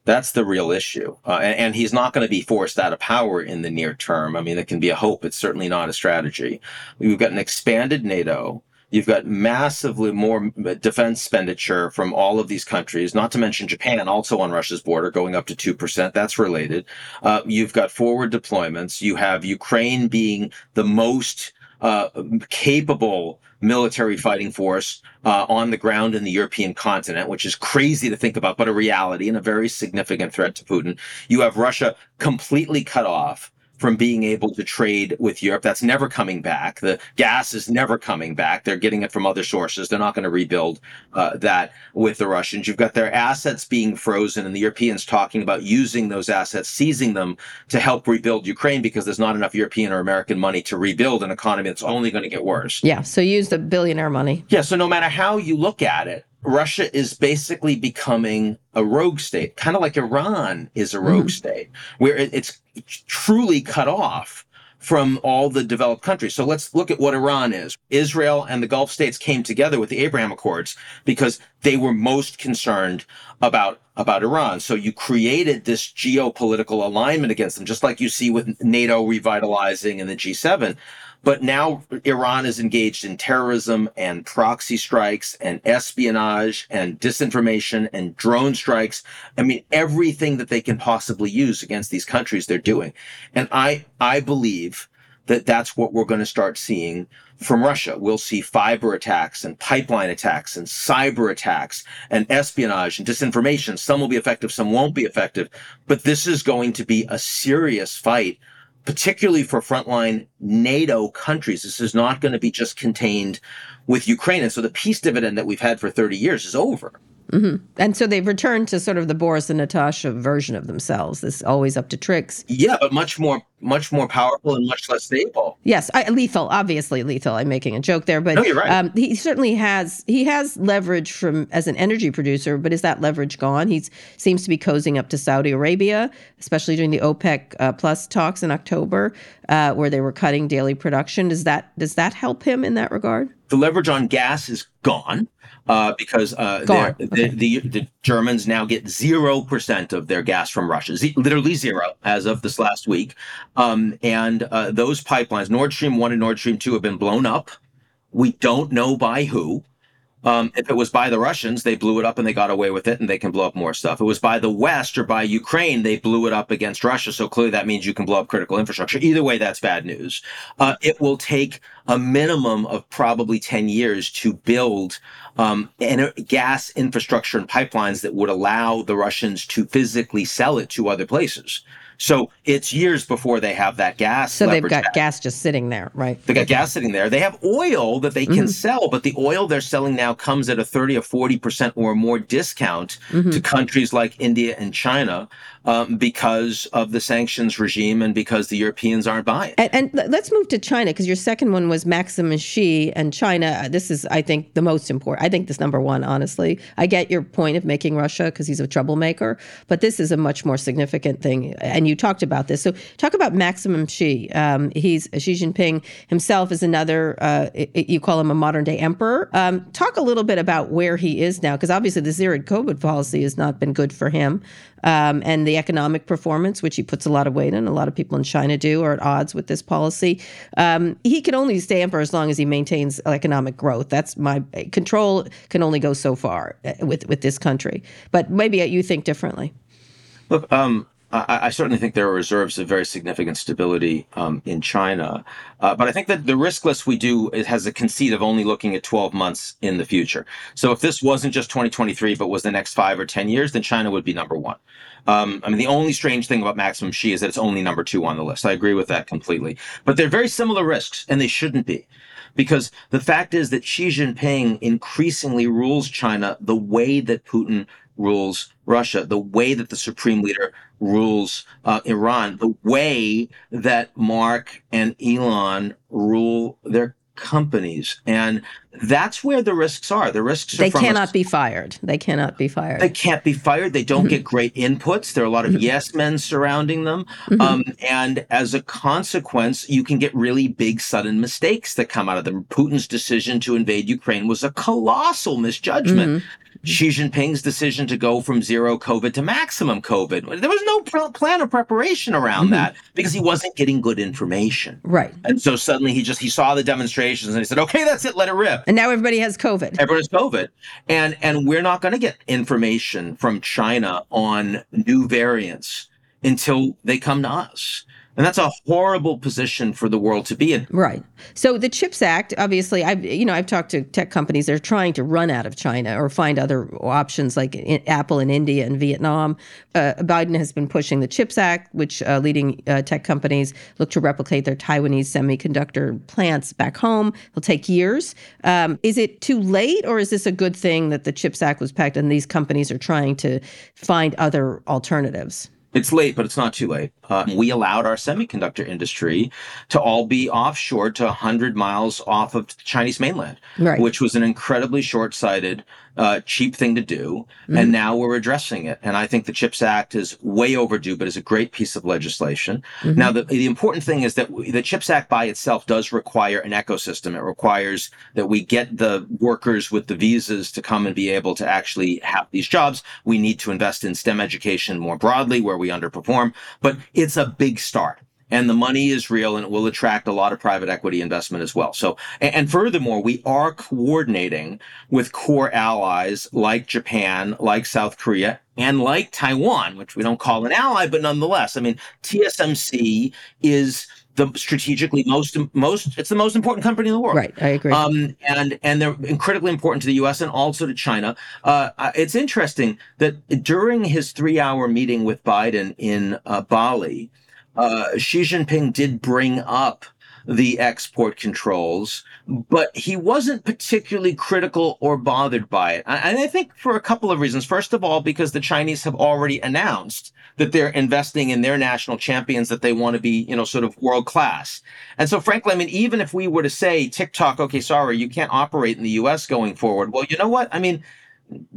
That's the real issue. Uh, and, and he's not going to be forced out of power in the near term. I mean, it can be a hope. It's certainly not a strategy. We've got an expanded NATO. You've got massively more defense expenditure from all of these countries, not to mention Japan, also on Russia's border, going up to 2%. That's related. Uh, you've got forward deployments. You have Ukraine being the most uh, capable military fighting force uh, on the ground in the European continent, which is crazy to think about, but a reality and a very significant threat to Putin. You have Russia completely cut off from being able to trade with Europe. That's never coming back. The gas is never coming back. They're getting it from other sources. They're not going to rebuild uh, that with the Russians. You've got their assets being frozen, and the Europeans talking about using those assets, seizing them to help rebuild Ukraine because there's not enough European or American money to rebuild an economy that's only going to get worse. Yeah. So use the billionaire money. Yeah. So no matter how you look at it, Russia is basically becoming a rogue state, kind of like Iran is a rogue mm-hmm. state, where it's truly cut off from all the developed countries. So let's look at what Iran is. Israel and the Gulf states came together with the Abraham Accords because they were most concerned about about Iran. So you created this geopolitical alignment against them, just like you see with NATO revitalizing and the G7. But now Iran is engaged in terrorism and proxy strikes and espionage and disinformation and drone strikes. I mean, everything that they can possibly use against these countries, they're doing. And I, I believe that that's what we're going to start seeing from Russia. We'll see fiber attacks and pipeline attacks and cyber attacks and espionage and disinformation. Some will be effective, some won't be effective. But this is going to be a serious fight particularly for frontline NATO countries. This is not going to be just contained with Ukraine. And so the peace dividend that we've had for 30 years is over. Mm-hmm. And so they've returned to sort of the Boris and Natasha version of themselves. This always up to tricks. Yeah, but much more, much more powerful and much less stable. Yes, I, lethal. Obviously lethal. I'm making a joke there, but no, you're right. Um, he certainly has. He has leverage from as an energy producer, but is that leverage gone? He seems to be cozying up to Saudi Arabia, especially during the OPEC uh, plus talks in October, uh, where they were cutting daily production. Does that does that help him in that regard? The leverage on gas is gone uh, because uh, okay. the, the, the, Germans now get 0% of their gas from Russia, Z- literally zero as of this last week. Um, and uh, those pipelines, Nord Stream 1 and Nord Stream 2, have been blown up. We don't know by who. Um, if it was by the Russians, they blew it up and they got away with it and they can blow up more stuff. If it was by the West or by Ukraine, they blew it up against Russia. So clearly that means you can blow up critical infrastructure. Either way, that's bad news. Uh, it will take a minimum of probably 10 years to build um, gas infrastructure and pipelines that would allow the Russians to physically sell it to other places. So it's years before they have that gas. So they've got gas just sitting there, right? They got gas sitting there. They have oil that they can mm-hmm. sell, but the oil they're selling now comes at a 30 or 40% or more discount mm-hmm. to countries like India and China um, because of the sanctions regime and because the Europeans aren't buying. And, and let's move to China because your second one was Maximum Xi and China. This is, I think, the most important. I think this number one, honestly. I get your point of making Russia because he's a troublemaker, but this is a much more significant thing. And you talked about this. So talk about Maximum Xi. Um, he's Xi Jinping himself is another. Uh, it, you call him a modern day emperor. Um, talk a little bit about where he is now, because obviously the zero COVID policy has not been good for him, um, and the economic performance, which he puts a lot of weight in. A lot of people in China do, are at odds with this policy. Um, he can only stay for as long as he maintains economic growth. That's my control can only go so far uh, with with this country. But maybe you think differently. Look, um, I, I, certainly think there are reserves of very significant stability um, in China, uh, but I think that the risk list we do has a conceit of only looking at 12 months in the future. So if this wasn't just 2023, but was the next five or 10 years, then China would be number one. Um, I mean, the only strange thing about Maximum Xi is that it's only number two on the list. I agree with that completely. But they're very similar risks, and they shouldn't be. Because the fact is that Xi Jinping increasingly rules China the way that Putin rules Russia, the way that the supreme leader rules uh, Iran, the way that Mark and Elon rule their companies. And that's where the risks are. The risks are They cannot be fired. They cannot be fired. They can't be fired. They don't mm-hmm. get great inputs. There are a lot of mm-hmm. yes men surrounding them. Mm-hmm. Um, and as a consequence, you can get really big, sudden mistakes that come out of them. Putin's decision to invade Ukraine was a colossal misjudgment. Xi Jinping's decision to go from zero COVID to maximum COVID. There was no pr- plan or preparation around mm-hmm. that because he wasn't getting good information. Right. And so suddenly he just he saw the demonstrations and he said, "Okay, that's it, let it rip." And now everybody has COVID. Everyone has COVID. And and we're not going to get information from China on new variants until they come to us. And that's a horrible position for the world to be in. Right. So the CHIPS Act, obviously, I've you know I've talked to tech companies. They're trying to run out of China or find other options like in, Apple in India and Vietnam. Uh, Biden has been pushing the CHIPS Act, which uh, leading uh, tech companies look to replicate their Taiwanese semiconductor plants back home. It'll take years. Um, is it too late, or is this a good thing that the CHIPS Act was passed and these companies are trying to find other alternatives? It's late, but it's not too late. Uh, we allowed our semiconductor industry to all be offshore to 100 miles off of the Chinese mainland, right. which was an incredibly short sighted, uh, cheap thing to do. Mm-hmm. And now we're addressing it. And I think the CHIPS Act is way overdue, but is a great piece of legislation. Mm-hmm. Now, the, the important thing is that the CHIPS Act by itself does require an ecosystem. It requires that we get the workers with the visas to come and be able to actually have these jobs. We need to invest in STEM education more broadly where we underperform, but it's a big start and the money is real and it will attract a lot of private equity investment as well. So, and furthermore, we are coordinating with core allies like Japan, like South Korea, and like Taiwan, which we don't call an ally, but nonetheless, I mean, TSMC is the strategically most most it's the most important company in the world. Right, I agree. Um, and and they're critically important to the U.S. and also to China. Uh, it's interesting that during his three-hour meeting with Biden in uh, Bali, uh, Xi Jinping did bring up the export controls, but he wasn't particularly critical or bothered by it. And I think for a couple of reasons. First of all, because the Chinese have already announced that they're investing in their national champions, that they want to be, you know, sort of world class. And so, frankly, I mean, even if we were to say TikTok, okay, sorry, you can't operate in the US going forward. Well, you know what? I mean,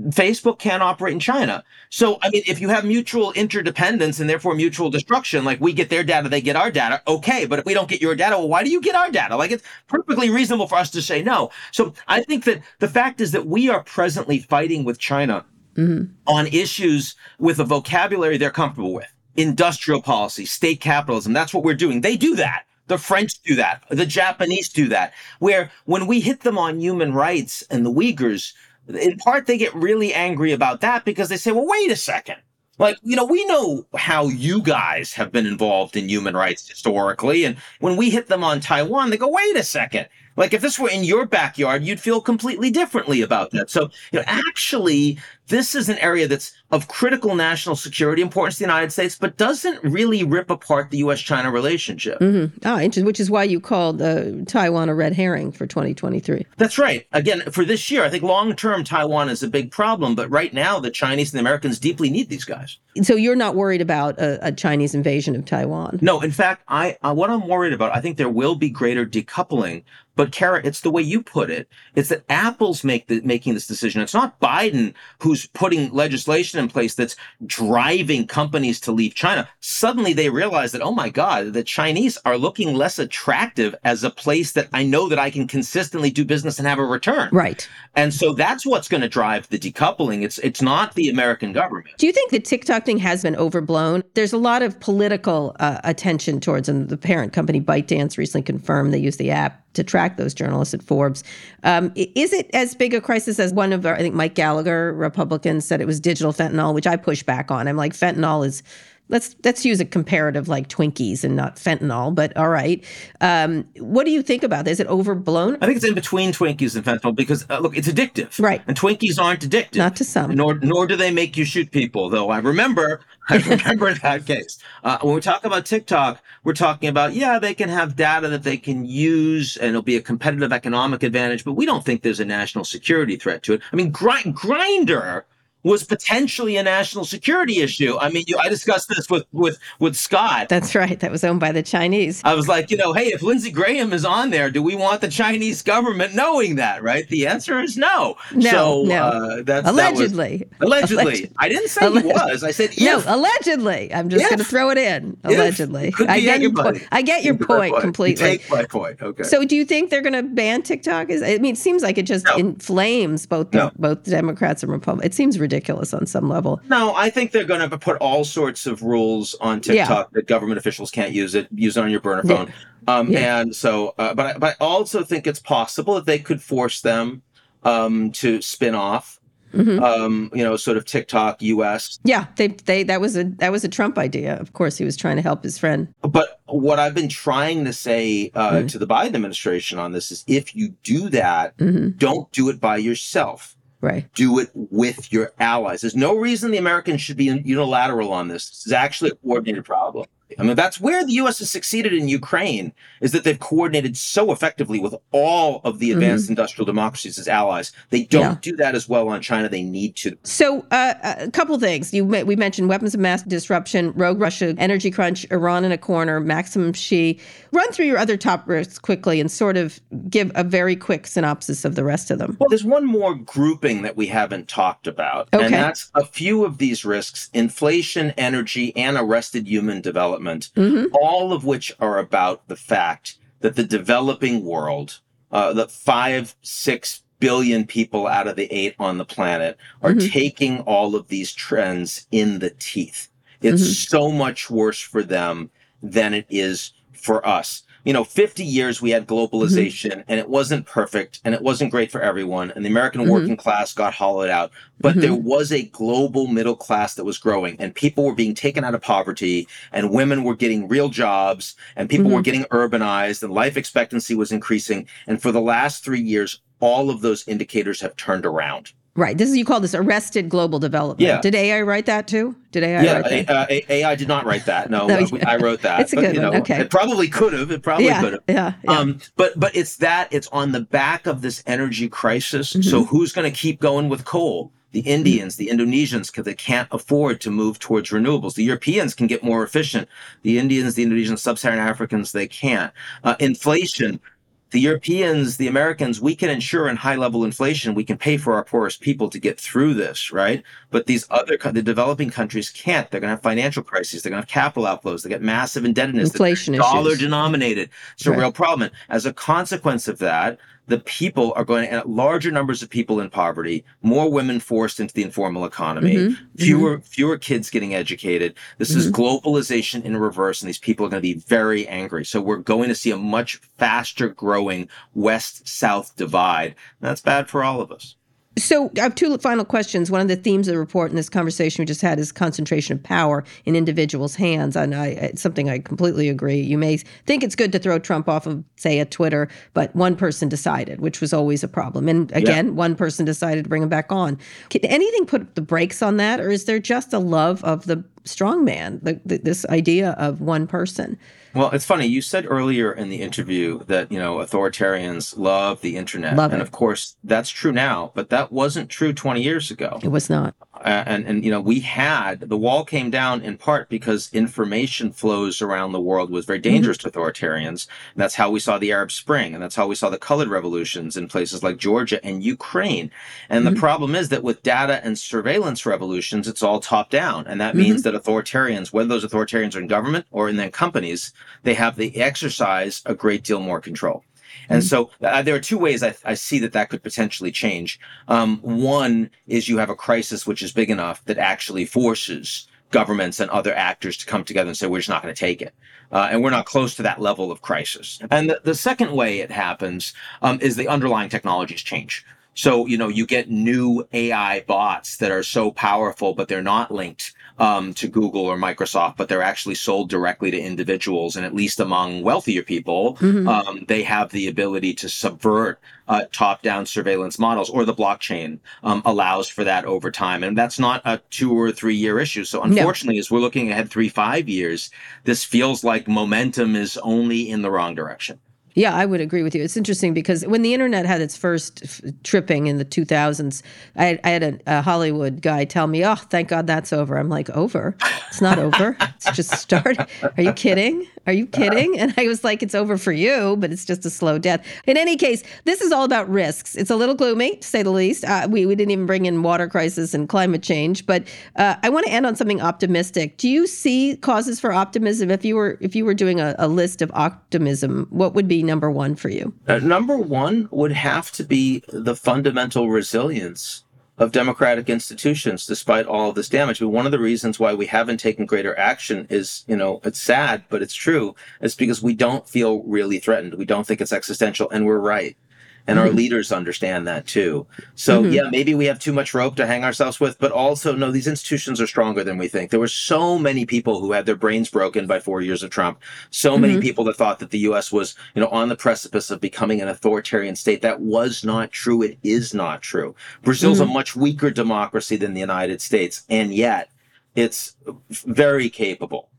Facebook can't operate in China. So, I mean, if you have mutual interdependence and therefore mutual destruction, like we get their data, they get our data, okay. But if we don't get your data, well, why do you get our data? Like it's perfectly reasonable for us to say no. So I think that the fact is that we are presently fighting with China mm-hmm. on issues with a vocabulary they're comfortable with. Industrial policy, state capitalism. That's what we're doing. They do that. The French do that. The Japanese do that. Where when we hit them on human rights and the Uyghurs, in part they get really angry about that because they say, well, wait a second. Like, you know, we know how you guys have been involved in human rights historically. And when we hit them on Taiwan, they go, wait a second. Like, if this were in your backyard, you'd feel completely differently about that. So, you know, actually, this is an area that's of critical national security importance to the United States, but doesn't really rip apart the U.S. China relationship. Mm-hmm. Oh, which is why you called uh, Taiwan a red herring for 2023. That's right. Again, for this year, I think long term Taiwan is a big problem, but right now the Chinese and the Americans deeply need these guys. So you're not worried about a, a Chinese invasion of Taiwan? No. In fact, I uh, what I'm worried about, I think there will be greater decoupling but Kara, it's the way you put it. It's that Apple's make the, making this decision. It's not Biden who's putting legislation in place that's driving companies to leave China. Suddenly they realize that, oh my God, the Chinese are looking less attractive as a place that I know that I can consistently do business and have a return. Right. And so that's what's going to drive the decoupling. It's it's not the American government. Do you think the TikTok thing has been overblown? There's a lot of political uh, attention towards, and the parent company ByteDance recently confirmed they use the app to track those journalists at Forbes. Um, is it as big a crisis as one of our, I think Mike Gallagher, Republican, said it was digital fentanyl, which I push back on. I'm like, fentanyl is let's let's use a comparative like Twinkies and not fentanyl, but all right. Um, what do you think about this? Is it overblown? I think it's in between Twinkies and fentanyl because uh, look, it's addictive, right? And Twinkies aren't addictive, not to some. Nor nor do they make you shoot people. Though I remember, *laughs* I remember that case. Uh, when we talk about TikTok, we're talking about yeah, they can have data that they can use, and it'll be a competitive economic advantage. But we don't think there's a national security threat to it. I mean, Gr- Grindr was potentially a national security issue. I mean, you, I discussed this with with with Scott. That's right. That was owned by the Chinese. I was like, you know, hey, if Lindsey Graham is on there, do we want the Chinese government knowing that? Right? The answer is no. No, so, no. Uh, that's allegedly. That was, allegedly. allegedly. I didn't say allegedly. he was. I said if. no. Allegedly. I'm just going to throw it in. Allegedly. I get your point. I get your point, point completely. You take my point. Okay. So, do you think they're going to ban TikTok? Is I mean, it seems like it just no. inflames both the, no. both Democrats and Republicans. It seems ridiculous on some level. No, I think they're going to put all sorts of rules on TikTok yeah. that government officials can't use it. Use it on your burner phone. Yeah. Um, yeah. And so, uh, but but I also think it's possible that they could force them um, to spin off mm-hmm. um, you know, sort of TikTok US. Yeah, they they that was a that was a Trump idea. Of course, he was trying to help his friend. But what I've been trying to say uh, mm-hmm. to the Biden administration on this is, if you do that, mm-hmm. don't do it by yourself. Right. Do it with your allies. There's no reason the Americans should be unilateral on this. This is actually a coordinated problem. I mean, that's where the U.S. has succeeded in Ukraine is that they've coordinated so effectively with all of the mm-hmm. advanced mm-hmm. industrial democracies as allies. They don't yeah. do that as well on China. They need to. So, uh, a couple things you we mentioned: weapons of mass disruption, rogue Russia, energy crunch, Iran in a corner, Maximum Xi. Run through your other top risks quickly and sort of give a very quick synopsis of the rest of them. Well, there's one more grouping that we haven't talked about, okay. and that's a few of these risks: inflation, energy, and arrested human development development, mm-hmm. all of which are about the fact that the developing world, uh, the five, six billion people out of the eight on the planet are mm-hmm. taking all of these trends in the teeth. It's mm-hmm. so much worse for them than it is for us you know, 50 years we had globalization mm-hmm. and it wasn't perfect and it wasn't great for everyone. And the American mm-hmm. working class got hollowed out. But mm-hmm. there was a global middle class that was growing and people were being taken out of poverty and women were getting real jobs and people were mm-hmm. getting urbanized and life expectancy was increasing. And for the last three years, all of those indicators have turned around. Right. This is you call this arrested global development. Yeah. Did AI write that too? Did AI yeah, write that? Uh, AI did not write that. *laughs* No, no yeah. I wrote that. It's a good but, one. Know, okay. It probably could have. It probably yeah, could have. Yeah, yeah. Um, but but it's that. It's on the back of this energy crisis. Mm-hmm. So who's going to keep going with coal? The Indians, the Indonesians, because they can't afford to move towards renewables. The Europeans can get more efficient. The Indians, the Indonesians, sub-Saharan Africans, they can't. Uh, inflation the Europeans, the Americans, we can ensure in high level inflation, we can pay for our poorest people to get through this, right? But these other, the developing countries can't. They're going to have financial crises. They're going to have capital outflows. They get massive indebtedness. Inflation Dollar denominated. It's right. a real problem. As a consequence of that, the people are going to larger numbers of people in poverty, more women forced into the informal economy, mm-hmm. fewer mm-hmm. fewer kids getting educated. This mm-hmm. is globalization in reverse, and these people are going to be very angry. So we're going to see a much faster growing west south divide. And That's bad for all of us. So I have two final questions. One of the themes of the report in this conversation we just had is concentration of power in individuals' hands, and I, it's something I completely agree. You may think it's good to throw Trump off of, say, a Twitter, but one person decided, which was always a problem. And again, yeah. one person decided to bring him back on. Can anything put the brakes on that, or is there just a love of the strongman, the, the, this idea of one person? Well, it's funny. You said earlier in the interview that, you know, authoritarians love the internet. Love and it. of course, that's true now, but that wasn't true 20 years ago. It was not. And, and, you know, we had the wall came down in part because information flows around the world was very mm-hmm. dangerous mm-hmm. to authoritarians. And that's how we saw the Arab Spring. And that's how we saw the colored revolutions in places like Georgia and Ukraine. And mm-hmm. the problem is that with data and surveillance revolutions, it's all top down. And that means mm-hmm. That authoritarians, whether those authoritarians are in government or in their companies, they have the exercise a great deal more control. And mm-hmm. so uh, there are two ways I, I, see that that could potentially change. Um, one is you have a crisis which is big enough that actually forces governments and other actors to come together and say, we're just not going to take it. Uh, and we're not close to that level of crisis. And the, the second way it happens um, is the underlying technologies change. So, you know, you get new AI bots that are so powerful, but they're not linked um, to Google or Microsoft, but they're actually sold directly to individuals. And at least among wealthier people, mm-hmm. um, they have the ability to subvert uh, top down surveillance models, or the blockchain um, allows for that over time. And that's not a two or three year issue. So, unfortunately, no. as we're looking ahead three, five years, this feels like momentum is only in the wrong direction. Yeah, I would agree with you. It's interesting because when the internet had its first f- tripping in the 2000s, I, I had a, a, Hollywood guy tell me, "Oh, thank God that's over." I'm like, "Over? It's not over. It's just *laughs* started. Are you kidding? Are you kidding?" And I was like, "It's over for you, but it's just a slow death." In any case, this is all about risks. It's a little gloomy, to say the least. Uh, we we didn't even bring in water crisis and climate change, but uh, I want to end on something optimistic. Do you see causes for optimism? If you were if you were doing a, a list of optimism, what would be number one for you? Uh, number one would have to be the fundamental resilience of democratic institutions despite all of this damage. But one of the reasons why we haven't taken greater action is, you know, it's sad, but it's true. It's because we don't feel really threatened. We don't think it's existential, and we're right. And our mm-hmm. leaders understand that too. So mm-hmm. yeah, maybe we have too much rope to hang ourselves with, but also no, these institutions are stronger than we think. There were so many people who had their brains broken by four years of Trump. So many mm-hmm. people that thought that the U.S. was, you know, on the precipice of becoming an authoritarian state. That was not true. It is not true. Brazil's a much weaker democracy than the United States, and yet it's very capable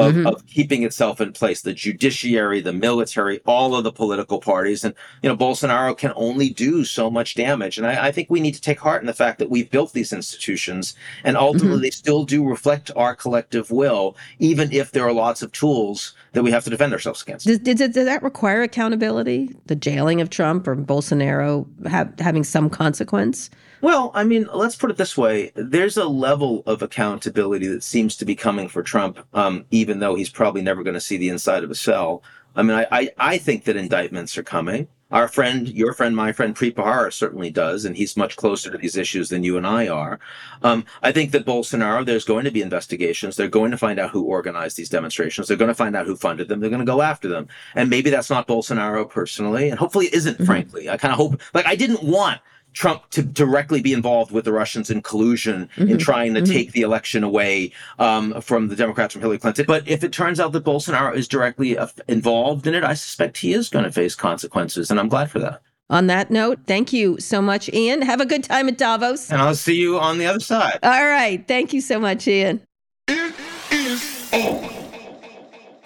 of, mm-hmm. of keeping itself in place. The judiciary, the military, all of the political parties. And, you know, Bolsonaro can only do so much damage. And I, I think we need to take heart in the fact that we've built these institutions and ultimately mm-hmm. they still do reflect our collective will, even if there are lots of tools that we have to defend ourselves against. Does, does, does that require accountability? The jailing of Trump or Bolsonaro have, having some consequence? Well, I mean, let's put it this way. There's a level of accountability that seems to be coming for Trump, um, even though he's probably never going to see the inside of a cell. I mean, I, I, I think that indictments are coming. Our friend, your friend, my friend, Preet certainly does, and he's much closer to these issues than you and I are. Um, I think that Bolsonaro, there's going to be investigations. They're going to find out who organized these demonstrations. They're going to find out who funded them. They're going to go after them. And maybe that's not Bolsonaro personally, and hopefully it isn't, frankly. I kind of hope, like, I didn't want Trump to directly be involved with the Russians in collusion in trying to take the election away um, from the Democrats from Hillary Clinton. But if it turns out that Bolsonaro is directly uh, involved in it, I suspect he is going to face consequences, and I'm glad for that. On that note, thank you so much, Ian. Have a good time at Davos. And I'll see you on the other side. All right. Thank you so much, Ian.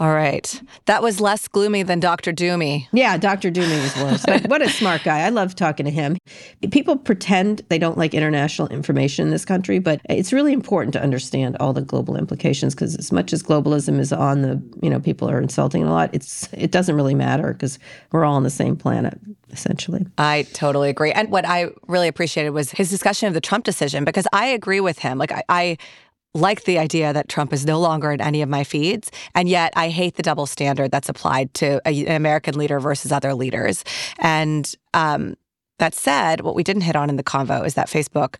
All right. That was less gloomy than Dr. Doomy. Yeah, Dr. Doomey was worse. But what a smart guy. I love talking to him. People pretend they don't like international information in this country, but it's really important to understand all the global implications because as much as globalism is on the, you know, people are insulting it a lot, it's it doesn't really matter because we're all on the same planet, essentially. I totally agree. And what I really appreciated was his discussion of the Trump decision because I agree with him. Like, I, I like the idea that Trump is no longer in any of my feeds. And yet I hate the double standard that's applied to a, an American leader versus other leaders. And um, that said, what we didn't hit on in the convo is that Facebook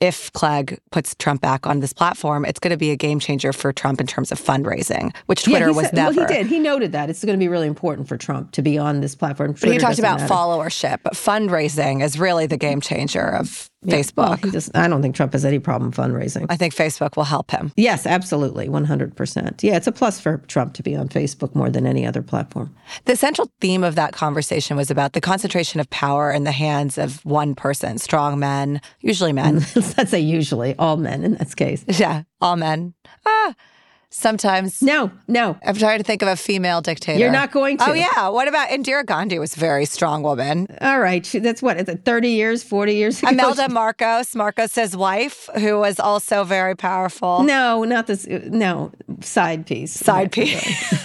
if Clegg puts Trump back on this platform, it's going to be a game changer for Trump in terms of fundraising, which Twitter he was said- never. Well, he did. He noted that it's going to be really important for Trump to be on this platform. But he talked about matter. followership, but fundraising is really the game changer of Yeah, Facebook. well, he doesn't- I don't think Trump has any problem fundraising. I think Facebook will help him. Yes, absolutely, 100%. Yeah, it's a plus for Trump to be on Facebook more than any other platform. The central theme of that conversation was about the concentration of power in the hands of one person, strong men, usually men. *laughs* Let's say usually all men in this case. yeah, all men. Ah, sometimes. No, no. I'm trying to think of a female dictator. You're not going oh, to. Oh yeah. What about Indira Gandhi? Was a very strong woman. All right. she- That's what, is it 30 years, 40 years ago? Imelda Marcos, Marcos's wife, who was also very powerful. No, not this. No, side piece. Side piece. *laughs*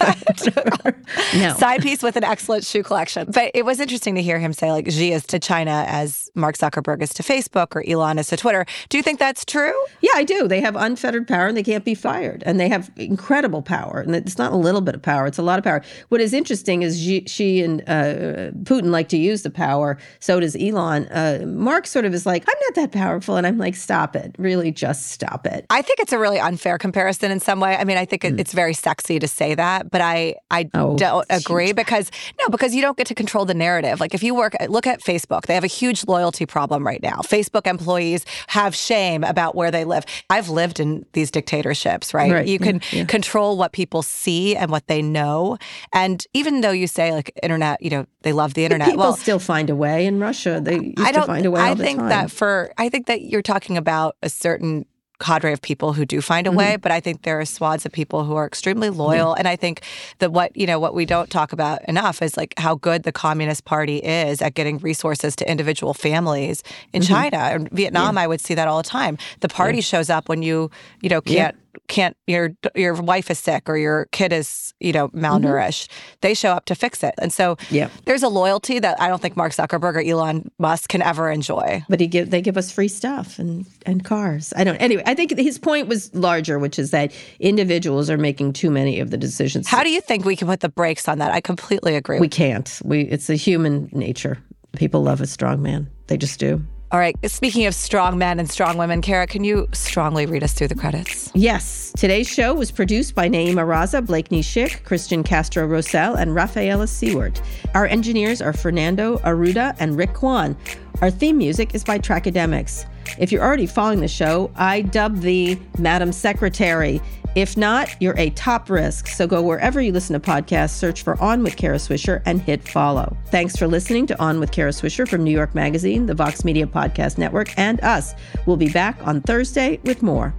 No. Side piece with an excellent shoe collection. But it was interesting to hear him say, like, Xi is to China as Mark Zuckerberg is to Facebook or Elon is to Twitter. Do you think that's true? Yeah, I do. They have unfettered power and they can't be fired. And they have incredible power. And it's not a little bit of power, it's a lot of power. What is interesting is she, she and uh, Putin like to use the power. So does Elon. Uh, Mark sort of is like, I'm not that powerful. And I'm like, stop it. Really, just stop it. I think it's a really unfair comparison in some way. I mean, I think it, it's very sexy to say that, but I I Oh, don't agree because no, because you don't get to control the narrative. Like if you work, look at Facebook, they have a huge loyalty problem right now. Facebook employees have shame about where they live. I've lived in these dictatorships, right? Right, You can yeah, yeah. control what people see and what they know, and even though you say like internet, you know, they love the internet. People well, still find a way in Russia. They used I don't to find a way all I the think that for I think that you're talking about a certain cadre of people who do find a Mm-hmm. way, but I think there are swaths of people who are extremely loyal. And I think that what you know what we don't talk about enough is like how good the Communist Party is at getting resources to individual families in Mm-hmm. China and Vietnam. I would see that all the time. The party shows up when you you know can't can't your your wife is sick or your kid is you know malnourished. They show up to fix it, and so Mm-hmm. Yeah. there's a loyalty that I don't think Mark Zuckerberg or Elon Musk can ever enjoy. but he give they give us free stuff and and cars. I don't. Anyway, I think his point was larger, which is that individuals are making too many of the decisions. How do you think we can put the brakes on that? I completely agree. we can't? We it's a human nature. People love a strong man. They just do. All right. Speaking of strong men and strong women, Kara, can you strongly read us through the credits? Yes. Today's show was produced by Nayeema Raza, Blakeney Schick, Christian Castro Rosell, and Rafaela Seward. Our engineers are Fernando Arruda and Rick Kwan. Our theme music is by Trackademics. If you're already following the show, I dub the Madam Secretary. If not, you're a top risk. So go wherever you listen to podcasts, search for On with Kara Swisher, and hit follow. Thanks for listening to On with Kara Swisher from New York Magazine, the Vox Media Podcast Network, and us. We'll be back on Thursday with more.